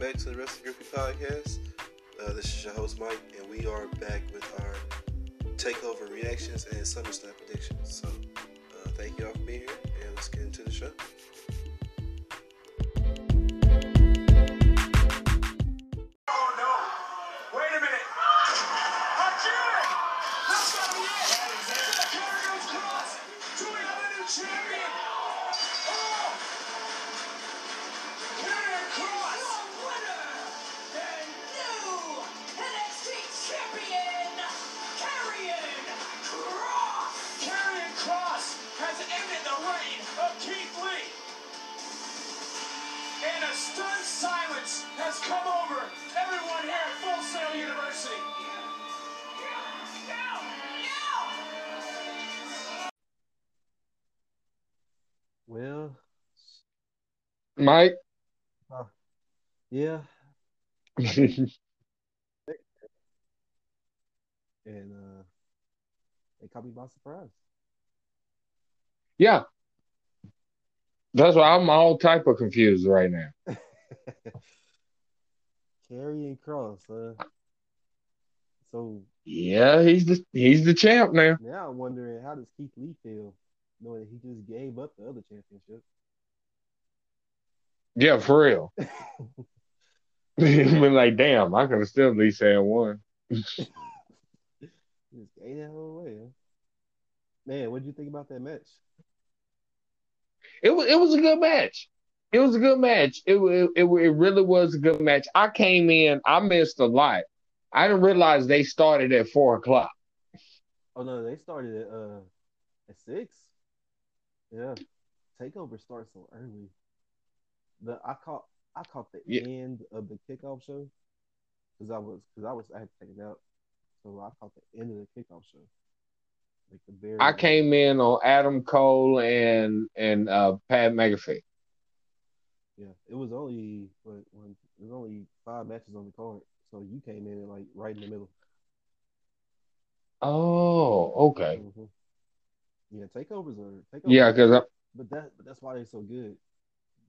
back to the Rest of Griffy podcast. Uh, this is your host Mike, and we are back with our takeover reactions and SummerSlam predictions. So, uh, thank you all for being here, and let's get into the show. Mike. yeah, and uh, they caught me by surprise. yeah. That's why I'm all type of confused right now. Karrion Cross, uh, so Yeah, he's the he's the champ now. now I'm wondering how does Keith Lee feel knowing that he just gave up the other championship? Yeah, for real. Been like, damn, I could have still at least had one. Just that whole away. Man, what did you think about that match? It was it was a good match. It was a good match. It it it, it really was a good match. I came in, I missed a lot. I didn't realize they started at four o'clock. Oh no, they started at uh at six. Yeah, Takeover starts so early. The I caught I caught the Yeah. end of the kickoff show because I was because I was I had to take it out, so I caught the end of the kickoff show. Like the very. I came in on Adam Cole and and uh, Pat McAfee. Yeah, it was only what one. It was only five matches on the card, so you came in like right in the middle. Oh, okay. Mhm. Yeah, takeovers are takeovers. Yeah, because But that but that's why they're so good.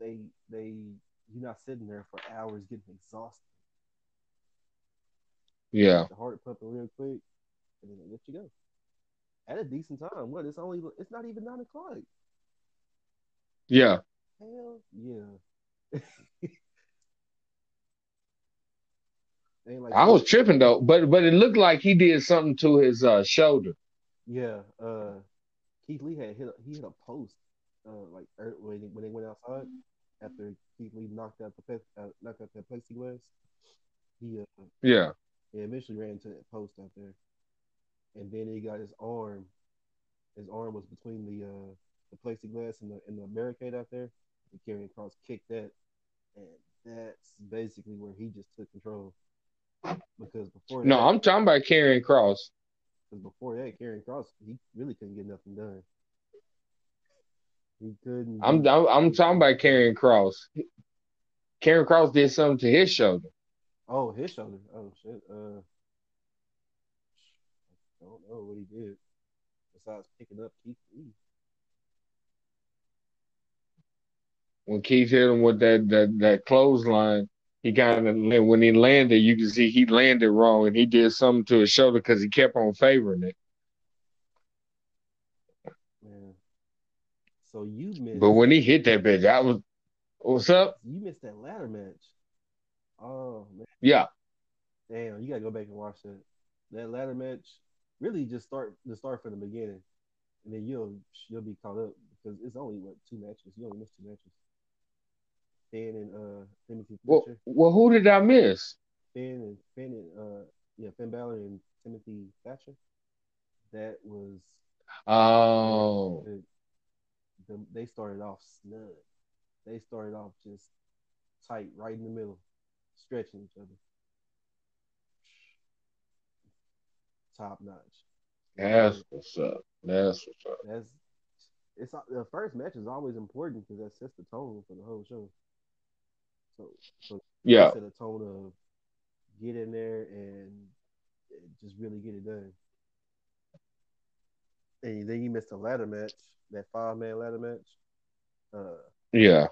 They they you're not sitting there for hours getting exhausted. yeah, The heart pumping real quick, and then they let you go. At a decent time. What? It's only it's not even nine o'clock. yeah. Hell yeah. Like I was tripping though, but but it looked like he did something to his uh, shoulder. yeah. Uh, Keith Lee had hit a, he hit a post uh like er, when they, when they went outside after Keith Lee knocked out the uh, knocked out that plexiglass. He uh Yeah, He eventually ran into that post out there, and then he got his arm. His arm was between the uh, the plexiglass and the and the barricade out there. And Karrion Cross kicked that, and that's basically where he just took control. Because before no, that, I'm talking about Karrion Cross. because before that, Karrion Cross he really couldn't get nothing done. He couldn't. I'm I'm, I'm talking about Karrion Cross. Karrion Cross did something to his shoulder. Oh, his shoulder. Oh shit. Uh, I don't know what he did besides picking up Keith Lee. When Keith hit him with that that that clothesline, he kind of when he landed, you can see he landed wrong, and he did something to his shoulder because he kept on favoring it. Man. So you missed. But when he hit that bitch, I was, what's up? you missed that ladder match. Oh man, Yeah, damn! You gotta go back and watch that. That ladder match really just start the start from the beginning, and then you'll you'll be caught up because it's only what two matches. You only missed two matches. Finn and uh Timothy well, Thatcher. well, who did I miss? Finn and Finn and uh yeah Finn Balor and Timothy Thatcher. That was Oh, the, the, they started off snug. They started off just tight, right in the middle, stretching each other. Top notch. that's what's up. That's what's up. That's it's uh, the first match is always important because that sets the tone for the whole show. So, so Yeah, set a tone of get in there and just really get it done. And then you missed a ladder match, that five man ladder match. Uh, yeah.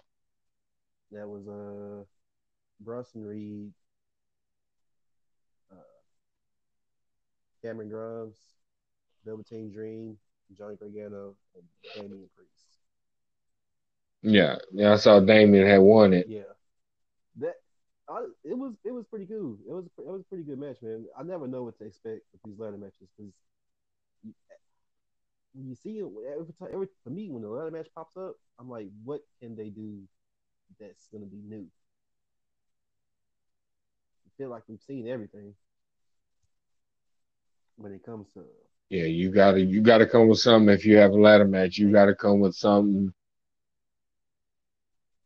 that was uh Bronson Reed, uh, Cameron Grimes, Velveteen Dream, Johnny Gargano, and Damian Priest. Yeah, yeah. I saw Damian had won it. Yeah, that I, it was it was pretty cool. It was it was a pretty good match, man. I never know what to expect with these ladder matches because when you see it every time, every for me when the ladder match pops up, I'm like, what can they do that's gonna be new? I feel like we've seen everything when it comes to Yeah, you gotta you gotta come with something if you have a ladder match. You gotta come with something.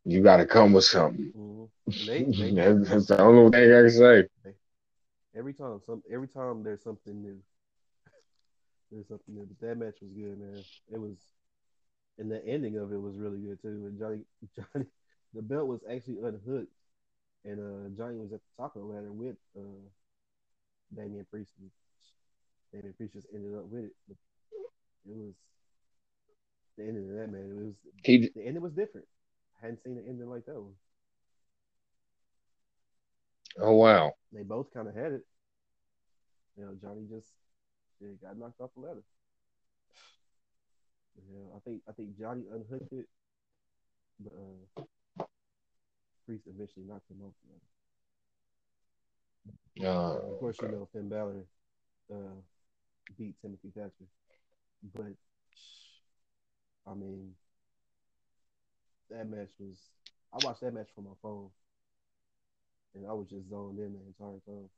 You gotta come with something. mhm. And they, they that's the only thing I can say. every time some every time there's something new. There's something new. But that match was good, man. It was and the ending of it was really good too. And Johnny Johnny the belt was actually unhooked and uh Johnny was at the top of the ladder with uh Damian Priest and Damian Priest just ended up with it. But it was the ending of that man, it was He the ending was different. I hadn't seen an ending like that one. oh wow. They both kind of had it. You know, Johnny just yeah, got knocked off the ladder. Yeah, I think I think Johnny unhooked it, but uh, Priest eventually knocked him off the ladder. Uh, of course, you know Finn Balor uh, beat Timothy Thatcher, but I mean that match was. I watched that match from my phone, and I was just zoned in the entire time.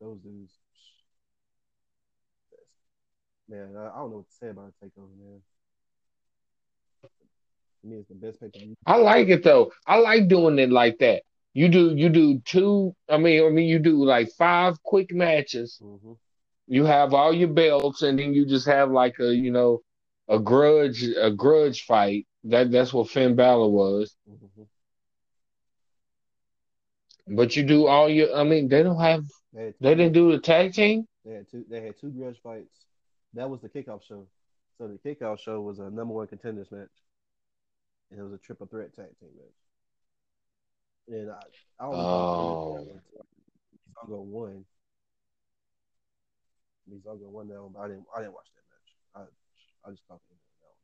Those dudes, man, I, I don't know what to say about a takeover, man. To me, it's the best pay. I like it though. I like doing it like that. You do you do two. I mean, I mean, you do like five quick matches. Mm-hmm. You have all your belts, and then you just have like a you know a grudge a grudge fight. That that's what Finn Balor was. Mm-hmm. But you do all your. I mean, they don't have. They had, They didn't do the tag team. They had two. They had two grudge fights. That was the kickoff show. So the kickoff show was a number one contenders match, and it was a triple threat tag team match. And I, I don't Oh. know. Breezango won. Breezango won that one, but I didn't. I didn't watch that match. I I just thought they that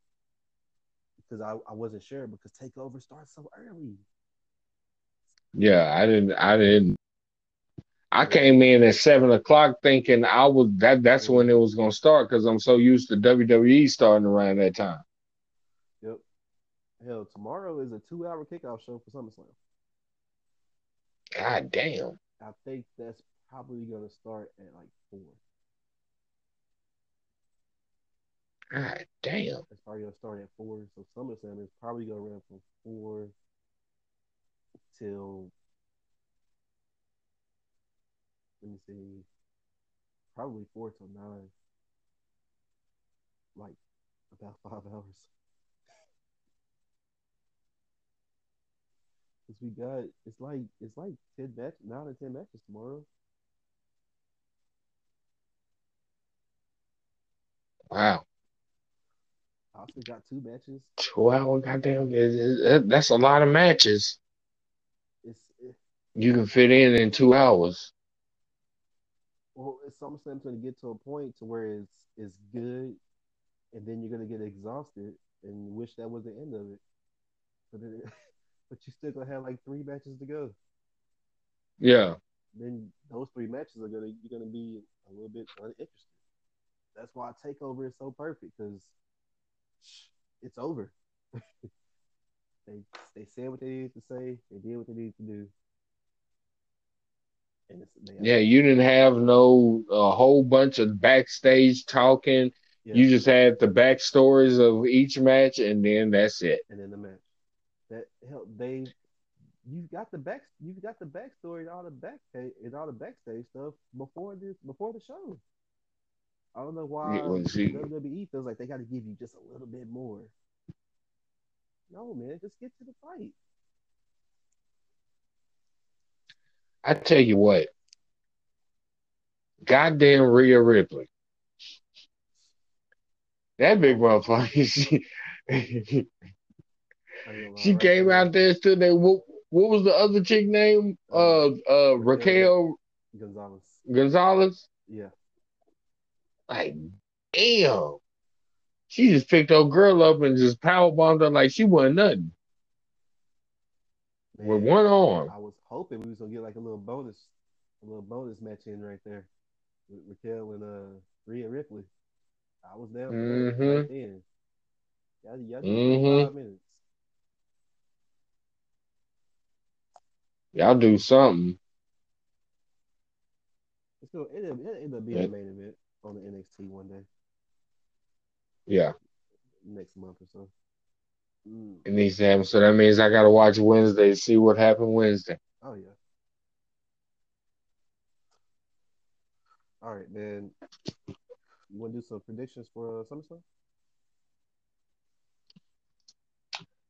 one because I, I wasn't sure because Takeover starts so early. Yeah, I didn't. I didn't. I came in at seven o'clock thinking I was that. That's when it was gonna start because I'm so used to WWE starting around that time. Yep. Hell, tomorrow is a two-hour kickoff show for SummerSlam. God damn. I think that's probably gonna start at like four. God damn. It's probably gonna start at four. So SummerSlam is probably gonna run from four till let me see, probably four till nine. Like about five hours. Cause we got it's like it's like ten match nine or ten matches tomorrow. Wow. Asuka got two matches. Hour goddamn. That's a lot of matches It's it, you can fit in in two hours. Well, it's SummerSlam's gonna get to a point to where it's it's good, and then you're gonna get exhausted and wish that was the end of it. But then, but you still gonna have like three matches to go. Yeah. Then those three matches are gonna you're gonna be a little bit uninterested. That's why Takeover is so perfect because it's over. they they said what they needed to say. They did what they needed to do. Yeah. You didn't have no a whole bunch of backstage talking. yeah. You just had the backstories of each match, and then that's it. and then the match. That hell, they you've got the back you've got the backstory all the back and all the backstage stuff before this before the show. I don't know why Yeah, WWE feels like they got to give you just a little bit more. No, man, just get to the fight. I tell you what. Goddamn Rhea Ripley. That big motherfucker. She, I ain't gonna lie, she came out there, stood there, whoop, what was the other chick name? Uh, uh, Raquel Gonzalez. Gonzalez. Yeah. Like, damn. She just picked her girl up and just power bombed her like she wasn't nothing with one arm. I was hoping we was gonna get like a little bonus, a little bonus match in right there with Raquel and uh Rhea Ripley. I was down Mhm. right then. Y'all, y'all Mhm. five minutes. Y'all do something. It's gonna it it'll end up being Yeah. the main event on the NXT one day Yeah, next month or so. Mm. it needs to happen. So that means I gotta watch Wednesday to see what happened Wednesday. Oh yeah. All right, man. You want to do some predictions for uh, SummerSlam?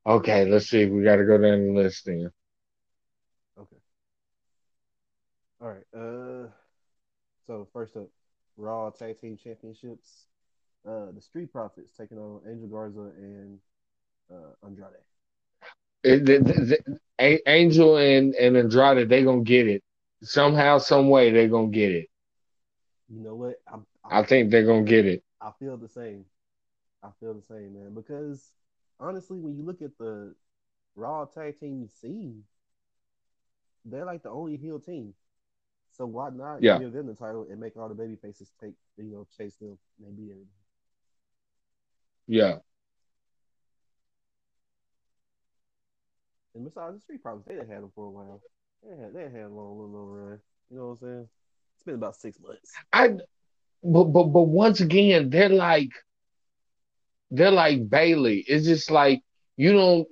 Okay, let's see. We gotta go down the list then. Okay. All right. Uh, so first up, Raw Tag Team Championships. Uh, the Street Profits taking on Angel Garza and uh, Andrade. It, the, the, Angel and, and Andrade, they gonna get it. Somehow, some way, they gonna get it. You know what? I, I think they're gonna get it. I feel the same. I feel the same, man. Because honestly, when you look at the Raw tag team scene, they're like the only heel team. So why not Yeah. give them the title and make all the baby faces take you know chase them and be everything? Yeah. And besides the Street Profits, they done had them for a while. They had they had a long little, run. You know what I'm saying? It's been about six months. I but but but once again, they're like they're like Bayley. It's just like you don't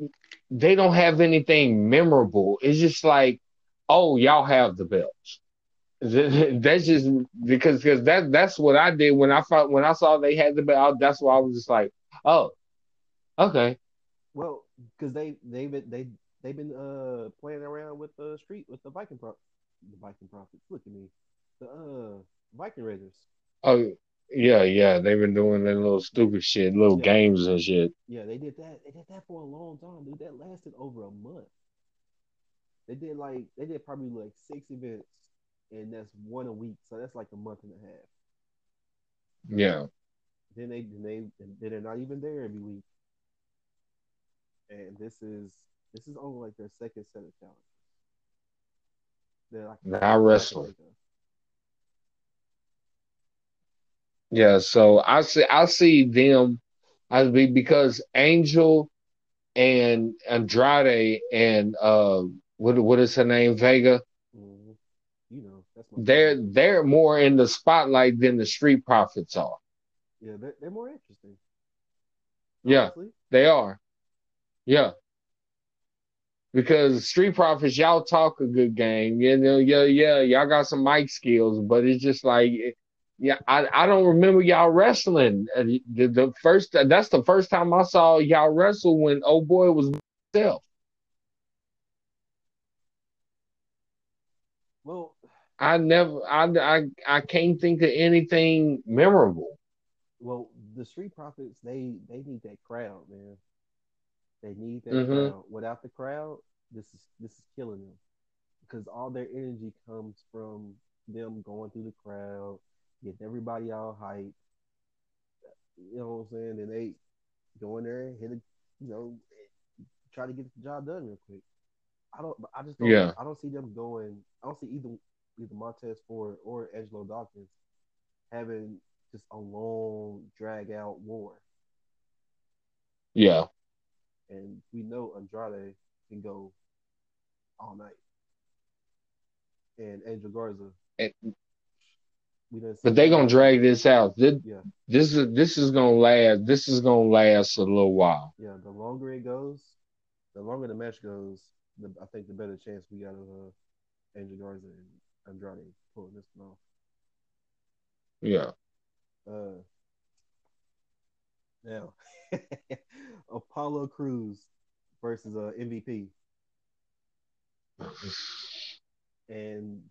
they don't have anything memorable. It's just like, oh, y'all have the belts. That's just because because that that's what I did when I thought when I saw they had the belt. That's why I was just like, oh, okay, Well, because they they they they've been uh playing around with the street with the Viking pro the Viking Profits. Look at me, the uh Viking Raiders. oh yeah, yeah. They've been doing that little stupid shit, little Yeah. games and shit. Yeah, they did that. They did that for a long time, dude. That lasted over a month. They did like they did probably like six events, and that's one a week. So that's like a month and a half. Yeah, Then they then they then they're not even there every week. And this is this is only like their second set of challenges. They're like Now wrestling. yeah. So I see I see them I be because Angel and Andrade and uh what what is her name Vega Mhm. You know, that's my they're favorite. they're more in the spotlight than the Street Profits are. yeah, they're, they're more interesting. Yeah, they are. Yeah. Because Street Profits, y'all talk a good game. You know, yeah, yeah, y'all got some mic skills, but it's just like, yeah, I, I don't remember y'all wrestling. Uh, The, the first, that's the first time I saw y'all wrestle when old boy was himself. Well, I never, I, I, I can't think of anything memorable. well, the Street Profits they they need that crowd, man. They need that Mhm. crowd. Without the crowd, this is this is killing them because all their energy comes from them going through the crowd, getting everybody all hyped. You know what I'm saying? And they go in there hit a, you know, try to get the job done real quick. I don't. I just don't. Yeah. I don't see them going. I don't see either either Montez Ford or Angelo Dawkins having just a long drag out war. Yeah. And we know Andrade can go all night. And Angel Garza. And- But seen they gonna drag this out. This, Yeah. this is, this is gonna last, this is gonna last a little while. Yeah, the longer it goes, the longer the match goes, the, I think the better chance we got of uh, Angel Garza and Andrade pulling this one off. Yeah. Uh, now, Apollo Crews versus uh, MVP and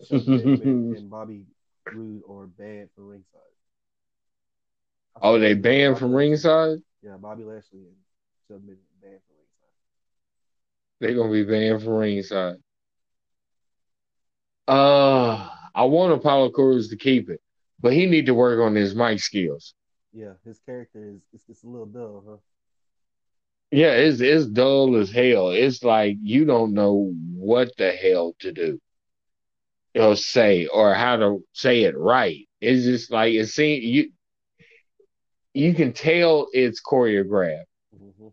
and Bobby Roode are banned from ringside. Oh, they banned from ringside? Yeah, Bobby Lashley and Benjamin banned from ringside. They're gonna be banned from ringside. Uh, I want Apollo Crews to keep it, but he need to work on his mic skills. Yeah, his character is it's, it's a little dull, huh? Yeah, it's it's dull as hell. It's like you don't know what the hell to do or say or how to say it right. It's just like it seems you you can tell it's choreographed Mm-hmm.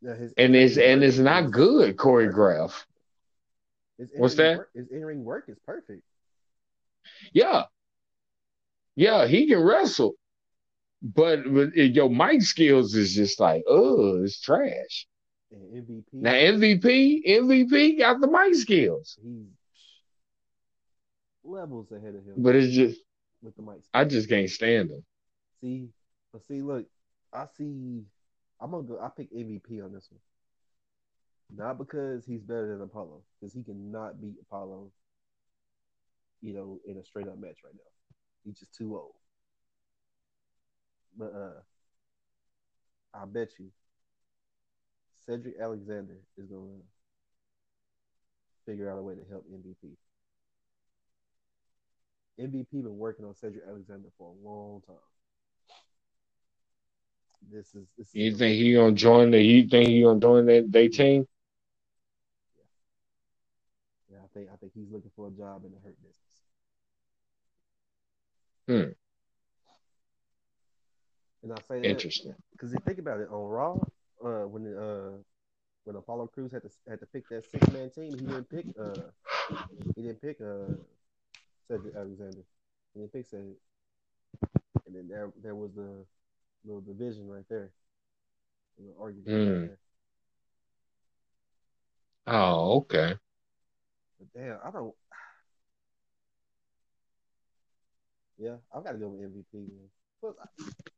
Yeah, his and it's and it's not good is choreographed. What's that? Work, his in-ring work is perfect. Yeah, yeah, he can wrestle, but, but your mic skills is just like oh, it's trash. And MVP, Now MVP MVP got the mic skills, he's levels ahead of him but it's just with the mic. I just can't stand him. See, but see, look, I see. I'm gonna go. I pick MVP on this one, not because he's better than Apollo, because he cannot beat Apollo. You know, in a straight up match right now, he's just too old. But uh, I bet you, Cedric Alexander is gonna figure out a way to help MVP. MVP been working on Cedric Alexander for a long time. This is this is You think he gonna join the? You think he gonna join that they team? yeah, I think I think he's looking for a job in the hurt business. Hmm. And I say that Interesting. because you think about it on Raw, uh, when uh, when Apollo Crews had to had to pick that six man team, he didn't pick uh he didn't pick uh Cedric Alexander. He didn't pick Cedric. And then there there was the little division right there. The argument Hmm. right there. Oh, okay. But damn, I don't. Yeah, I've got to go with MVP. Man. Plus,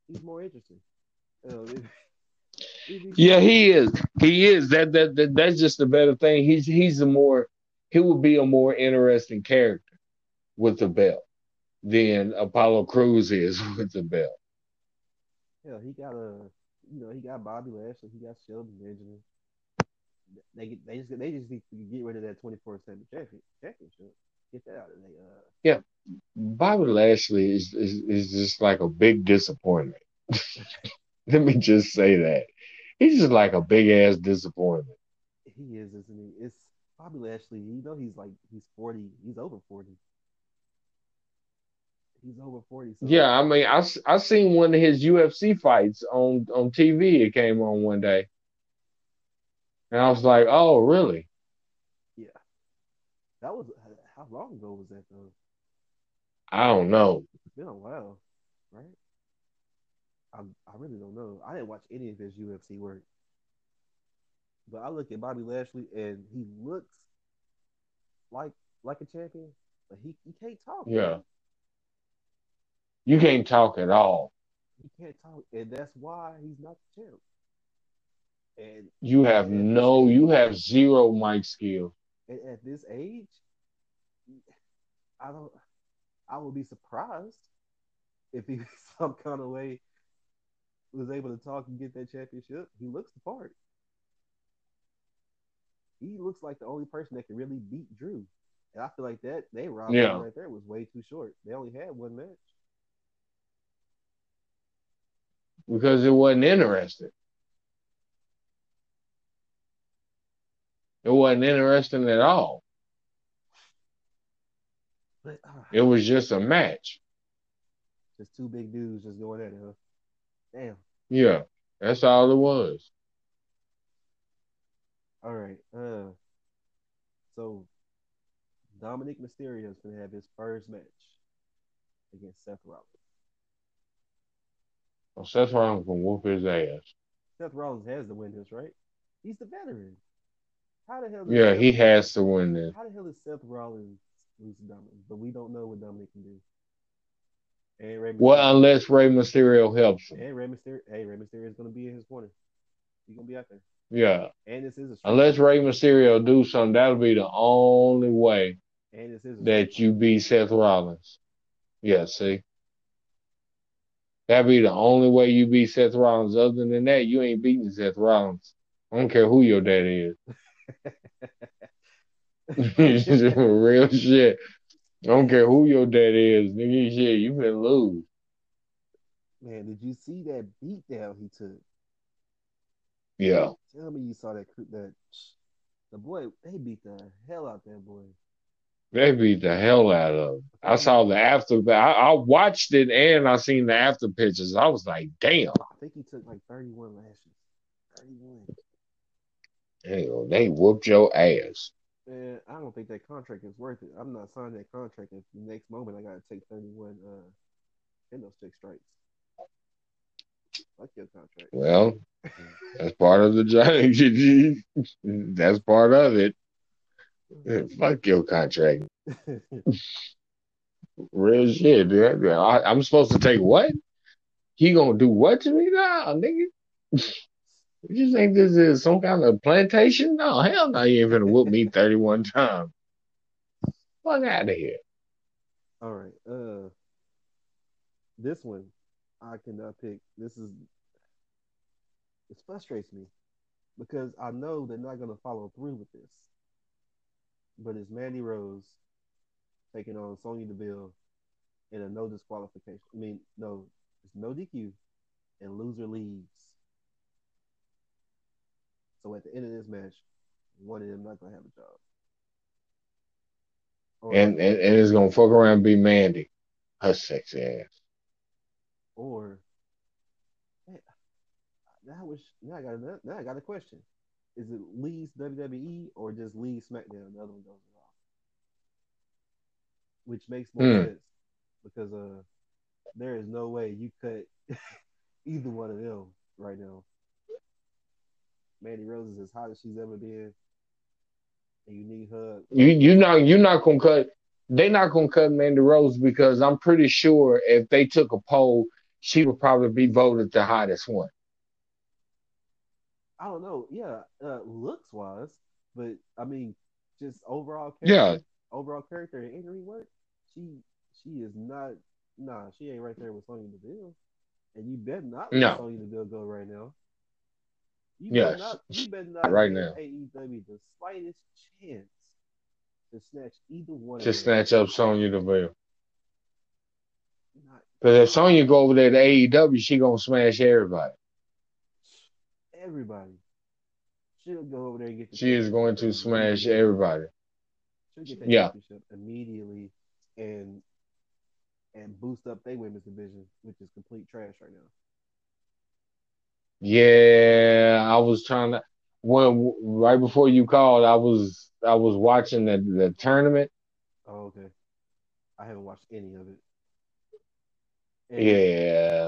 he's more interesting. MVP Yeah, he is. He is. That, that that that's just a better thing. He's he's a more he would be a more interesting character with the belt than Apollo Crews is with the belt. Hell, he got a, you know, he got Bobby Lashley, he got Shelton Benjamin. They get, they just they just need to get rid of that twenty four seven championship. Get that out of there. Uh, Bobby Lashley is, is is just like a big disappointment. Let me just say that. He's just like a big ass disappointment. he is, isn't he? It's Bobby Lashley. You know, he's like he's forty. He's over forty. He's over forty. So Yeah, I mean, I, I seen one of his UFC fights on on TV. It came on one day, and I was like, "Oh, really?" Yeah, that was how long ago was that though? I don't know. It's been a while, right? I I really don't know. I didn't watch any of his UFC work, but I look at Bobby Lashley and he looks like like a champion, but he, he can't talk. Yeah. man. You can't talk at all. he can't talk, and that's why he's not the champ. And You have this no, you have zero mic skill. And at this age, I don't. I would be surprised if he some kind of way was able to talk and get that championship. He looks the part. He looks like the only person that can really beat Drew. And I feel like that they robbed Yeah. right there was way too short. They only had one match. because it wasn't interesting. It wasn't interesting at all. But uh, It was just a match. just two big dudes just going at it, huh? Damn. Yeah, that's all it was. All right. Uh, so Dominic Mysterio is gonna have his first match against Seth Rollins. Well, Seth Rollins can whoop his ass. Seth Rollins has to win this, right? He's the veteran. How the hell? Yeah, he has to win this. How the hell is Seth Rollins lose to Dominic? But we don't know what Dominic can do. And Rey Mysterio. Well, unless Rey Mysterio helps him. and Rey Mysterio. Hey, Rey Mysterio is gonna be in his corner. He's gonna be out there. Yeah, And this is a unless Rey Mysterio do something, that'll be the only way and this is that you beat Seth Rollins. Yeah, see, that'd be the only way you beat Seth Rollins. Other than that, you ain't beating Seth Rollins. I don't care who your daddy is. Real shit. I don't care who your dad is, nigga. Shit, you finna lose. Man, did you see that beat down he took? Yeah. Tell me you saw that that the boy they beat the hell out that boy. They beat the hell out of him. I saw the after. I, I watched it and I seen the after pictures. I was like, damn. I think he took like 31 lashes. 31. Hell, they whooped your ass. Man, I don't think that contract is worth it. I'm not signing that contract if the next moment I gotta take 31 uh kendo stick strikes. Fuck your contract. Well, that's part of the job. that's part of it. Fuck your contract. Real shit, dude. I, I'm supposed to take what? He gonna do what to me now, nigga? You think this is some kind of plantation? No, hell no, you ain't gonna whoop me 31 times. Fuck out of here. All right. Uh, this one I cannot pick. This is it frustrates me because I know they're not gonna follow through with this. But it's Mandy Rose taking on Sonya Deville in a no disqualification. I mean, no, it's no DQ, and loser leaves. So at the end of this match, one of them not gonna have a job. Or, And, and and it's gonna fuck around and be Mandy. Her sexy ass. or now I now I got a, now I got a question. Is it leaves WWE or just leaves SmackDown? The other one goes Raw. Which makes more Hmm. sense because uh there is no way you cut either one of them right now. Mandy Rose is as hot as she's ever been. And you need her You you not you're not gonna cut they not gonna cut Mandy Rose because I'm pretty sure if they took a poll, she would probably be voted the hottest one. I don't know, yeah, uh looks wise, but I mean just overall Character, Yeah. overall character and in ring work, she she is not nah, she ain't right there with Sonya Deville. And you better not let No. Sonya Deville go right now. You Yes. not you better not Right now. AEW the slightest chance to snatch either one To snatch up Sonya Deville. Because if Sonya go over there to AEW, she gonna smash everybody. everybody. She'll go over there and get the She is going to smash everybody. She'll get that Yeah. championship immediately and and boost up their women's division, which is complete trash right now. Yeah, I was trying to when right before you called, I was I was watching the the tournament. Oh, okay. I haven't watched any of it. And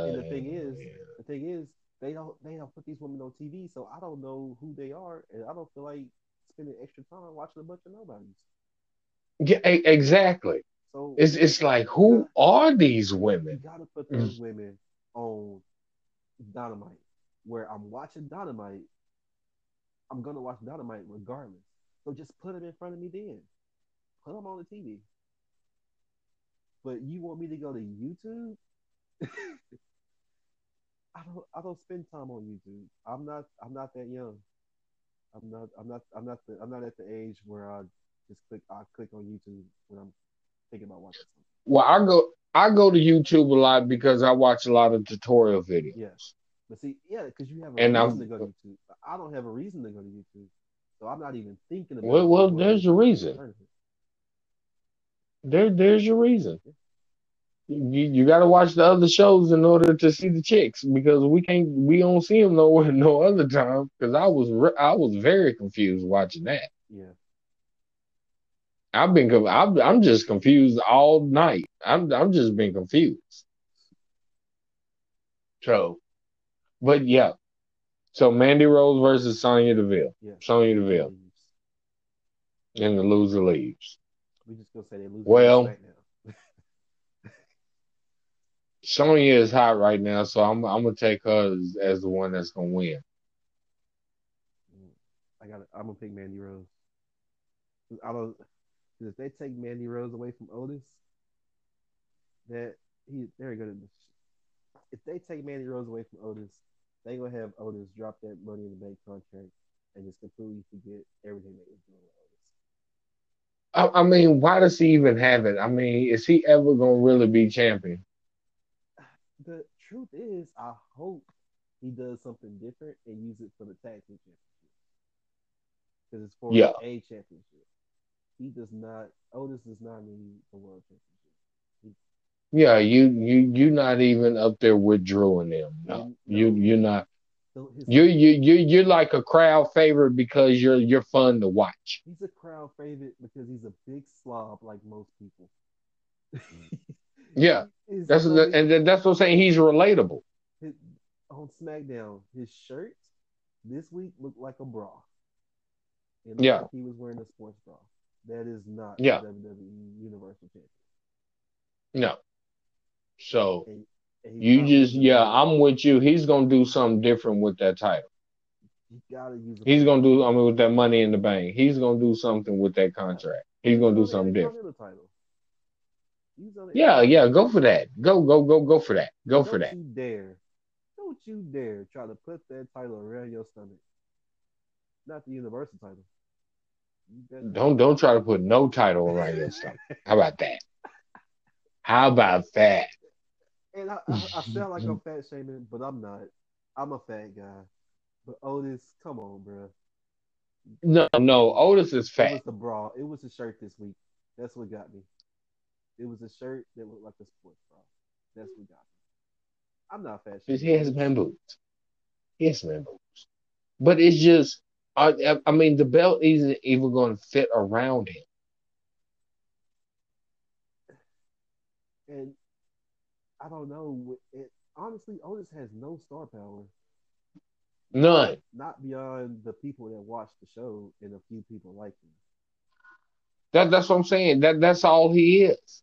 Yeah. and the thing is, the thing is, they don't they don't put these women on TV, so I don't know who they are, and I don't feel like spending extra time watching a bunch of nobodies. Yeah, exactly. So It's it's like who are these women? you gotta put those women on Dynamite, where I'm watching Dynamite. I'm gonna watch Dynamite regardless. So just put them in front of me then. Put them on the TV. But you want me to go to YouTube? I don't. I don't spend time on YouTube. I'm not. I'm not that young. I'm not. I'm not. I'm not. The, I'm not at the age where I just click. I click on YouTube when I'm thinking about watching something. Well, I go I go to YouTube a lot because I watch a lot of tutorial videos. Yes. But see, yeah, because you have a And reason I'm- to go to YouTube. I don't have a reason to go to YouTube, so I'm not even thinking about. Well, well, there's your reason. There there's your reason. You you got to watch the other shows in order to see the chicks because we can't we don't see them nowhere no other time because I was re- I was very confused watching that. Yeah, I've been I'm I'm just confused all night. I'm I'm just been confused. So, but yeah. So Mandy Rose versus Sonya Deville. yeah. Sonya Deville and the loser leaves. We just gonna say they lose. Well- right now. Sonya is hot right now, so I'm I'm gonna take her as, as the one that's gonna win. Mm. I got. I'm gonna pick Mandy Rose. I don't. if they take Mandy Rose away from Otis, that he they're gonna. If they take Mandy Rose away from Otis, they gonna have Otis drop that Money in the Bank contract and just completely forget everything they was doing. with Otis. I, I mean, why does he even have it? I mean, is he ever gonna really be champion? The truth is, I hope he does something different and use it for the tag team championship because it's for Yeah. a championship. He does not. Otis does not need the world championship. Yeah, you you you're not even up there with Drew and them. No, No. you you're not. You you you you're like a crowd favorite because you're you're fun to watch. he's a crowd favorite because he's a big slob like most people. Yeah, That's and that's what I'm saying. He's relatable. his, on SmackDown, his shirt this week looked like a bra. It Yeah. like he was wearing a sports bra. That is not Yeah. WWE Universal Champion. No. So And, and you just yeah. I'm with you. He's gonna do something different with that title. You gotta use. He's gonna do. I mean, with that money in the bank, he's gonna do something with that contract. He's gonna do something different. Intercontinental title. He's on the Yeah, yeah. Go for that. Go go go go for that. Go Don't for that. you dare! Don't you dare try to put that title around your stomach. Not the Universal title. Don't don't try to put no title around your stomach. How about that? How about that? And I, I, I sound like I'm fat shaming, but I'm not. I'm a fat guy. But Otis, come on, bro. No, no. Otis is fat. It was the bra. It was the shirt this week. That's what got me. It was a shirt that looked like a sports bra. That's what got me. I'm not fat He shaming. has man boobs. He has man boobs. But it's just, I, I mean, the belt isn't even going to fit around him. And I don't know. It, honestly, Otis has no star power. None. Not beyond the people that watch the show and a few people like him. That that's what I'm saying. That that's all he is,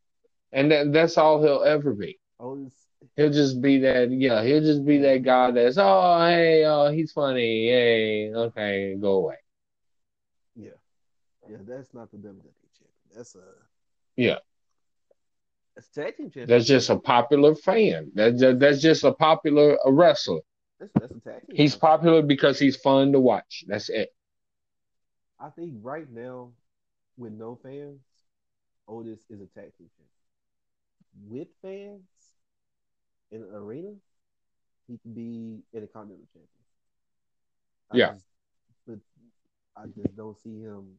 and that that's all he'll ever be. Otis, He'll just be that. Yeah, he'll just be that guy that's oh hey oh he's funny hey okay go away. yeah, yeah, that's not the WWE champion. That's a Yeah. That's tag team. That's just a popular fan. That's just, that's just a popular a wrestler. that's, that's a tag team. He's popular because he's fun to watch. That's it. I think right now, with no fans, Otis is a tag team champion. With fans in an arena, he can be Intercontinental champion. I Yeah. just- but I just don't see him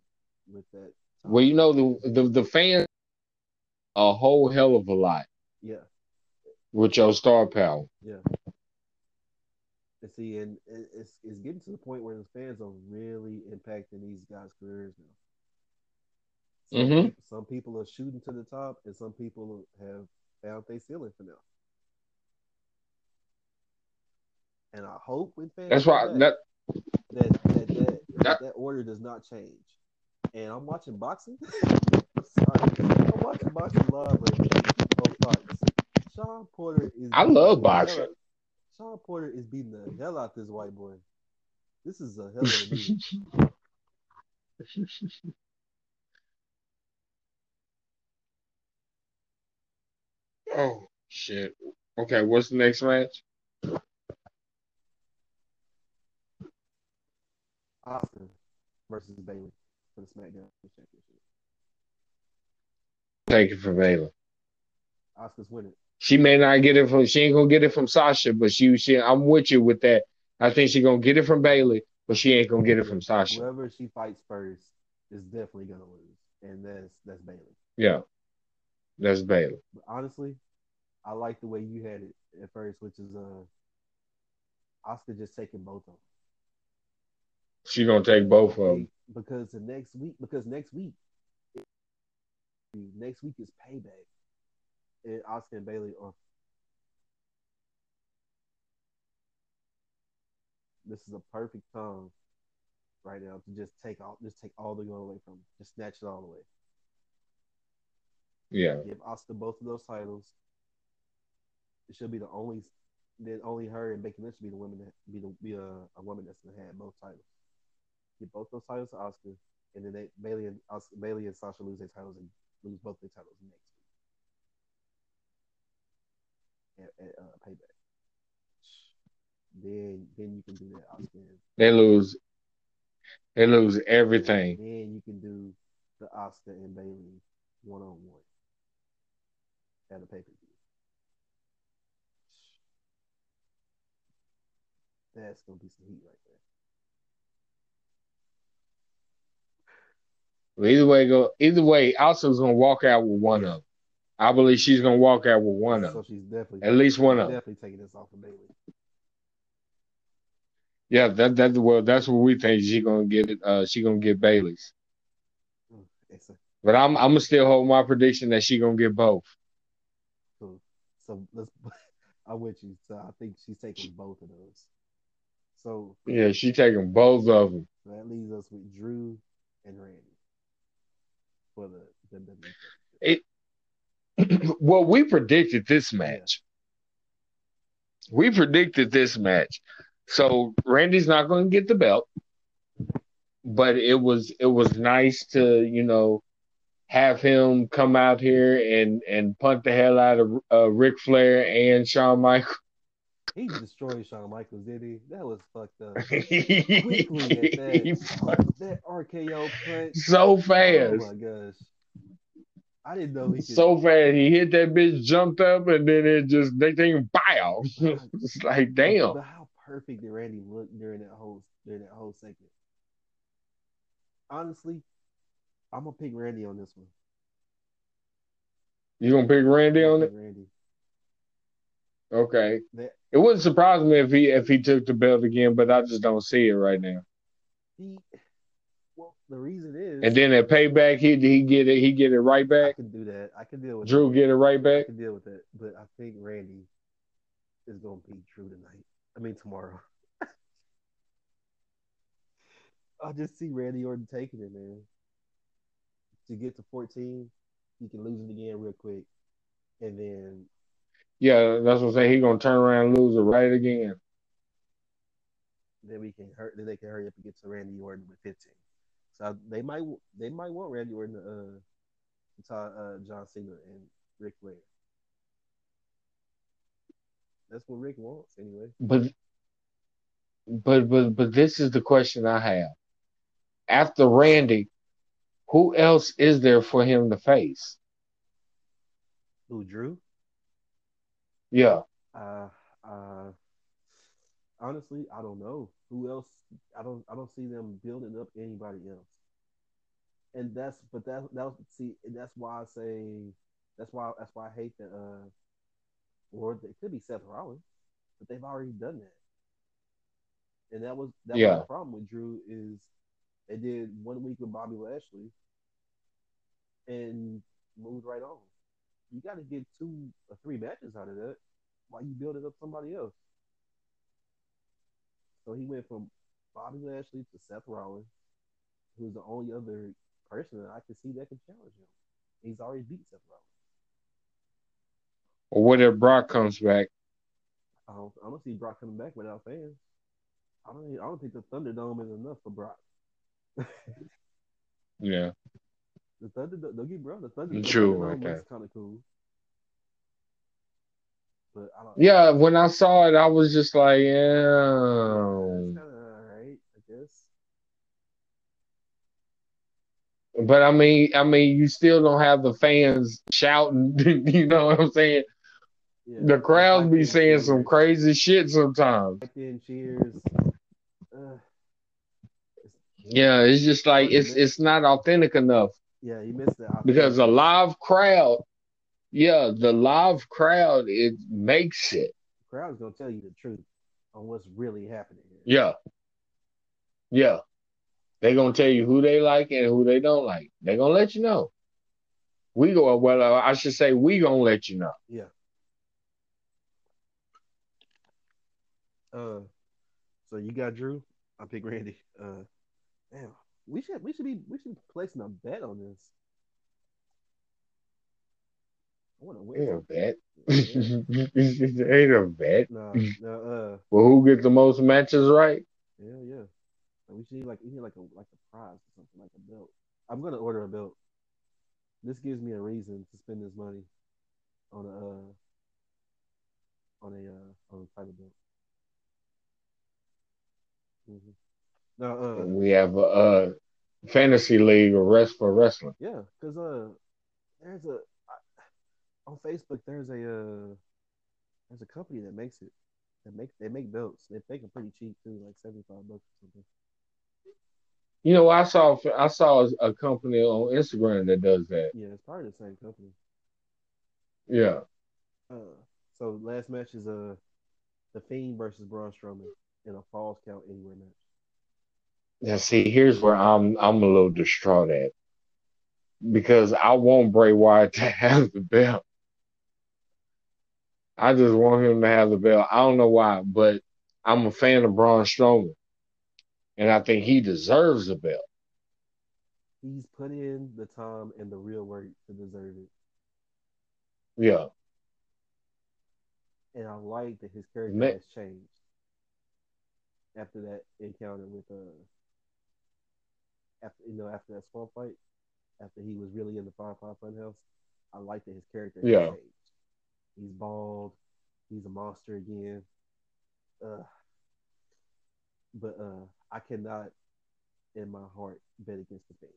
with that. Well, you know the the the fans a whole hell of a lot Yeah, with your star power. yeah. And see, and it's it's getting to the point where the fans are really impacting these guys' careers now. Some, Mhm. some people are shooting to the top, and some people have found their ceiling for now. And I hope when fans That's why that that that that, That- that order does not change. And I'm watching boxing. I'm sorry, I'm watching boxing live lately on Shawn Porter is. I love boxing. Shawn Porter is beating the hell out this white boy. This is a hell of a meeting. oh shit. Okay, what's the next match? Asuka versus Bayley for the SmackDown Championship. Take it from Bayley. Asuka's winning. She may not get it from. She ain't gonna get it from Sasha, but she. She. I'm with you with that. I think she gonna get it from Bayley, but she ain't gonna get it from Sasha. Whoever she fights first is definitely gonna lose, and that's that's Bayley. Yeah, that's Bayley. But honestly, I like the way you had it at first, which is uh, Asuka just taking both of them. She gonna take both of them. because the next week, because next week, next week is payback, and Asuka and Bayley are. This is a perfect time right now to just take all, just take all the going away from, just snatch it all away. Yeah, Give Asuka both of those titles. It should be the only, then only her and Becky Lynch should be the women that be the be a, a woman that's gonna have both titles. Give both those titles to Asuka, and then they Bayley and Asuka, Bayley and Sasha lose their titles and lose both their titles next week at, at uh, Payback. Then then you can do that, and- they lose. They lose everything. Then you can do the Asuka and Bayley one on one at a pay per view. That's gonna be some heat right there. Either way, go either way. Asuka's gonna walk out with one of them. I believe she's gonna walk out with one of them. So she's definitely At least one of them. definitely taking this off of Bayley. Yeah, that that well, that's what we think. she's gonna get it. Uh, she gonna get Bayley's. Mm, But I'm I'm gonna still hold my prediction that she gonna get both. so so let's. I'm with you. So I think she's taking both of those. So Yeah, she's taking both of them. that leaves us with Drew and Randy for the WWE. well, we predicted this match. We predicted this match. So Randy's not going to get the belt, but it was it was nice to you know have him come out here and and punt the hell out of uh, Ric Flair and Shawn Michaels. He destroyed Shawn Michaels, did he? That was fucked up. he fucked That RKO punch. so fast. Oh my gosh. I didn't know he could. so fast. He hit that bitch, jumped up, and then it just they think bow. it's like damn. But how perfect did Randy look during that whole during that whole segment? Honestly, I'm gonna pick Randy on this one. You gonna pick Randy on it? Randy. Okay. It wouldn't surprise me if he if he took the belt again, but I just don't see it right now. he well the reason is And then at payback, he he get it he get it right back. I can do that. I can deal with Drew that. get it right I back. can deal with that. But I think Randy is gonna beat Drew tonight. I mean tomorrow. I just see Randy Orton taking it, man. To get to 14, he can lose it again real quick. And then Yeah, that's what I'm saying. He gonna turn around and lose it right again. then we can hurt then they can hurry up and get to Randy Orton with 15. So they might they might want Randy Orton to uh to uh John Cena and Ric Flair. That's what Ric wants anyway. But but but but this is the question I have. After Randy, who else is there for him to face? Who Drew? Yeah. Uh, uh, honestly, I don't know who else. I don't. I don't see them building up anybody else. And that's, but that that see, and that's why I say that's why that's why I hate that. Uh, or it could be Seth Rollins, but they've already done that. And that was that Yeah. was the problem with Drew is they did one week with Bobby Lashley and moved right on. You got to get two or three matches out of that while you building up somebody else. So he went from Bobby Lashley to Seth Rollins, who's the only other person that I can see that can challenge him. He's already beat Seth Rollins. Or what if Brock comes back? I don't, I don't see Brock coming back without fans. I don't. I don't think the Thunderdome is enough for Brock. Yeah. The Thunder, don't get wrong, the Thunder, True, right there. kind of cool. But I don't. Yeah, when I saw it, I was just like, yeah. kind of alright, I guess. But I mean, I mean, you still don't have the fans shouting. You know what I'm saying? Yeah. The crowds be saying then, some crazy shit sometimes. Cheers. Uh, Yeah, it's just like it's it's not authentic enough yeah, he missed that. because a live crowd, yeah, the live crowd it makes it. The crowd's gonna tell you the truth on what's really happening here. Yeah, yeah, They're gonna tell you who they like and who they don't like. They're gonna let you know. We go well. uh, I should say we gonna let you know. Yeah. Uh, so you got Drew. I pick Randy. Uh, damn, we should we should be we should be placing a bet on this. I want to win. Ain't a bet. Yeah. Ain't a bet. Nah, nah, uh, Well, who gets the most matches right? yeah, yeah. We should need like we need like a like a prize or something like a belt. I'm gonna order a belt. This gives me a reason to spend this money on a uh, on a uh, on a title belt. hmm Uh, We have a, uh fantasy league or rest for wrestling. yeah, because uh, there's a I- on Facebook. There's a uh, there's a company that makes it. That make they make belts. They make them pretty cheap too, like seventy five bucks or something. You know, I saw I saw a company on Instagram that does that. Yeah, it's probably the same company. Yeah. Uh, so last match is uh, the Fiend versus Braun Strowman in a falls count anywhere match. Now, see, here's where I'm I'm a little distraught at because I want Bray Wyatt to have the belt. I just want him to have the belt. I don't know why, but I'm a fan of Braun Strowman, and I think he deserves the belt. He's put in the time and the real work to deserve it, Yeah, and I like that his character Ma- has changed after that encounter with uh, after you know after that swamp fight, after he was really in the Firefly Funhouse. I like that his character Yeah. changed. He's bald. He's a monster again. Uh, but uh, I cannot, in my heart, bet against the Fiend.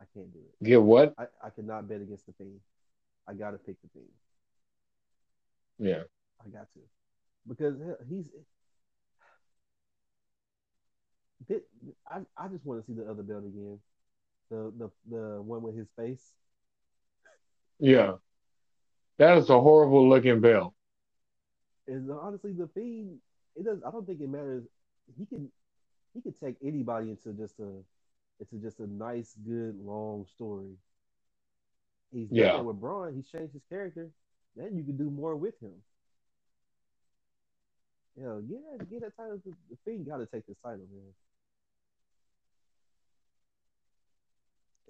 I can't do it. get what? I, I cannot bet against the Fiend. I gotta pick the Fiend. Yeah, I got to because he's. Thi- I I just want to see the other belt again, the the the one with his face. yeah. That is a horrible looking belt. And honestly, the Fiend, it does. I don't think it matters. He can he can take anybody into just a into just a nice, good, long story. He's Yeah. with Braun. He's changed his character. Then you can do more with him. You know, yeah, get that title. The the Fiend got to take this title, man.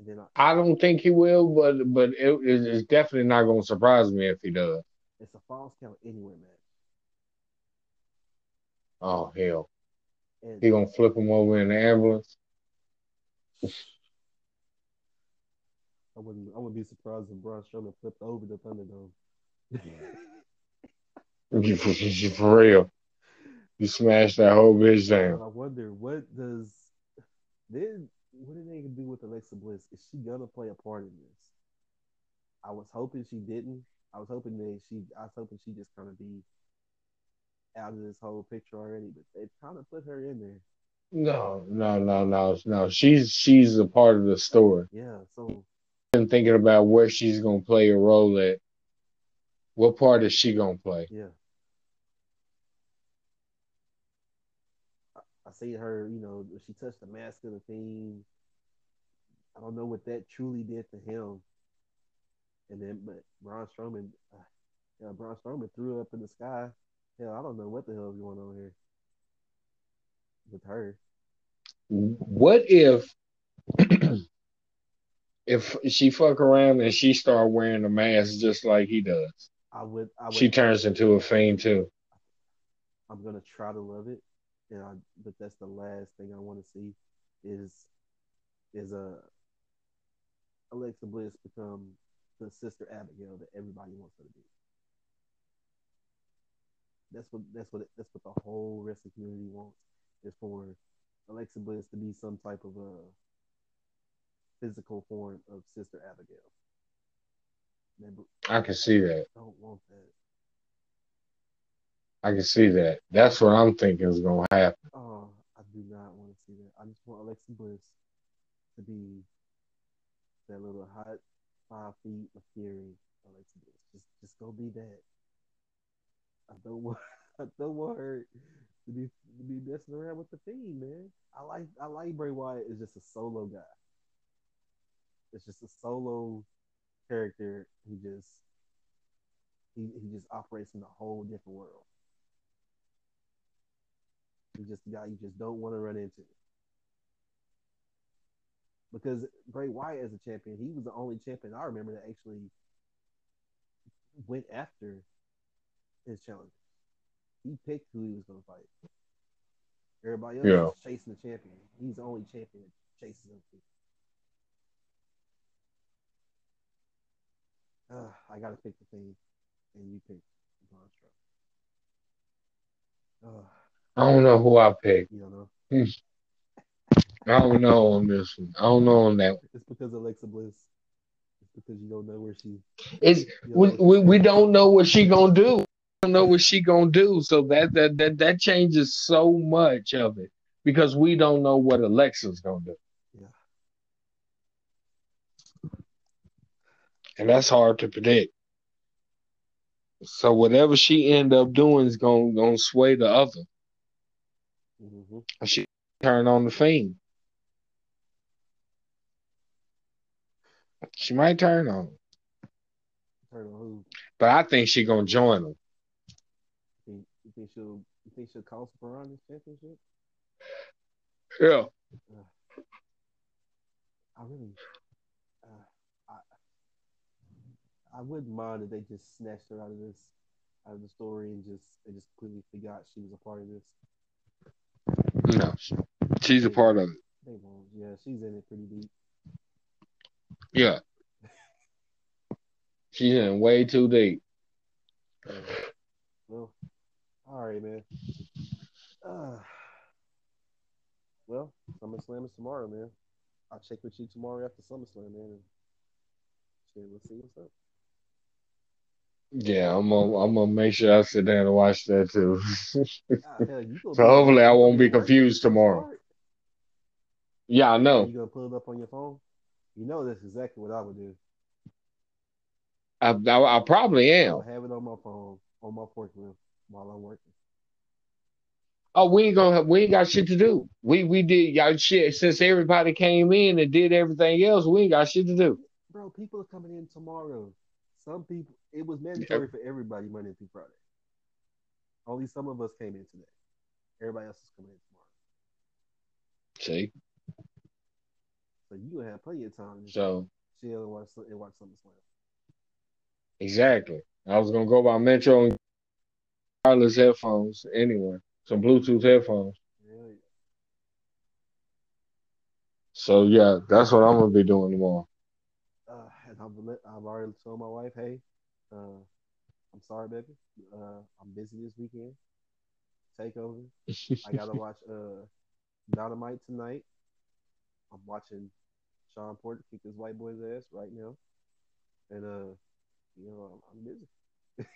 And then I, I don't think he will, but but it, it's definitely not going to surprise me if he does. it's a falls count anywhere, match. Oh hell, And he gonna flip him over in the ambulance. I wouldn't I wouldn't be surprised if Braun Strowman flipped over the Thunderdome. For real, you smashed that whole bitch down. I wonder what does then what are they gonna do with Alexa Bliss? Is she gonna play a part in this? I was hoping she didn't. I was hoping that she I was hoping she just kind of be out of this whole picture already, but they kind of put her in there. No, no, no, no, no. She's she's a part of the story. Yeah, so Been thinking about where she's gonna play a role at. What part is she gonna play? yeah. I, I seen her, you know, she touched the mask of the thing. I don't know what that truly did to him. And then, but Braun Strowman, uh, yeah, Braun Strowman threw up in the sky. Hell, I don't know what the hell is going on here with her. What if if she fuck around and she start wearing a mask just like he does? I would, I would. She turns into a fiend too. I'm gonna try to love it, and I, but that's the last thing I want to see is is a Alexa Bliss become the sister Abigail that everybody wants her to be. That's what that's what that's what the whole wrestling community wants is for Alexa Bliss to be some type of a physical form of Sister Abigail. They I can see that. don't want that. I can see that. That's what I'm thinking is gonna happen. Oh, I do not want to see that. I just want Alexa Bliss to be that little hot five feet of fury. Alexa Bliss, just just go be that. I don't want I don't want her to be to be messing around with the fiend, man. I like I like Bray Wyatt is just a solo guy. It's just a solo character who just he, he just operates in a whole different world. He's just the guy you just don't want to run into. Because Bray Wyatt as a champion, he was the only champion I remember that actually went after his challenger. He picked who he was going to fight. Everybody else Yeah. was chasing the champion. He's the only champion that chases him. Uh, I got to pick the thing, and you pick Braun Strowman. Uh, I don't know who I picked. You don't know. Hmm. I don't know on this one. I don't know on that. One. It's because of Alexa Bliss. It's because you don't know where she. It's You we, we we don't know what she gonna do. We don't know what she gonna do. So that that that that changes so much of it because we don't know what Alexa's gonna do. Yeah. And that's hard to predict. So whatever she end up doing is gonna gonna sway the other. Hmm She turn on the fiend. She might turn on him, Turn on who? but I think she gonna join him. You think, she'll? You think she'll call for on this championship? Yeah. I really. Uh, I. I wouldn't mind if they just snatched her out of this, out of the story, and just they just completely forgot she was a part of this. No, she's a part of it. They won't. Yeah, she's in it pretty deep. Yeah. She's in way too deep. Uh, well, all right, man. Uh, well, SummerSlam is tomorrow, man. I'll check with you tomorrow after SummerSlam, man. And we'll see what's up. Yeah, I'm gonna I'm gonna make sure I sit down and watch that too. So hopefully I won't be confused tomorrow. yeah, I know. You gonna pull it up on your phone? You know that's exactly what I would do. I, I, I probably I'll am. have it on my phone on my forklift while I'm working. Oh, we ain't gonna we ain't got shit to do. We we did y'all shit since everybody came in and did everything else. We ain't got shit to do. Bro, people are coming in tomorrow. Some people, it was mandatory for everybody Monday through Friday. Only some of us came in today. Everybody else is coming in tomorrow. See, So you gonna have plenty of time to so chill and watch and watch SummerSlam. exactly. I was gonna go by Metro and wireless headphones anyway, some Bluetooth headphones. Yeah, So yeah, that's what I'm gonna be doing tomorrow. uh, and I've, I've already told my wife, hey, uh, I'm sorry, baby. Uh, I'm busy this weekend. Take over. I gotta watch uh, Dynamite tonight. I'm watching Shawn Porter kick this white boy's ass right now, and uh, you know, I'm, I'm busy.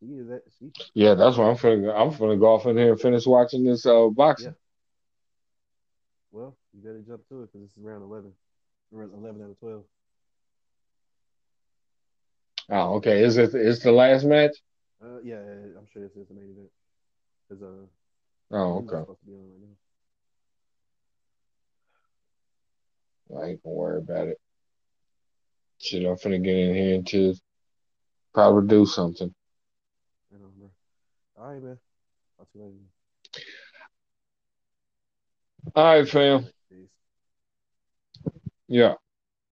she is that she. Yeah, that's what I'm finna. I'm finna go off in here and finish watching this uh boxing. Well, you better jump to it because this is round eleven, round eleven out of twelve. Oh, okay. Is it? Is the last match? Uh, yeah, I'm sure this is the main event. Cause uh, Oh, okay. supposed to be on right now. I ain't gonna worry about it. Shit, I'm finna get in here and just probably do something. I know, bro. All right, man. You later. All right, fam. Peace. Yeah.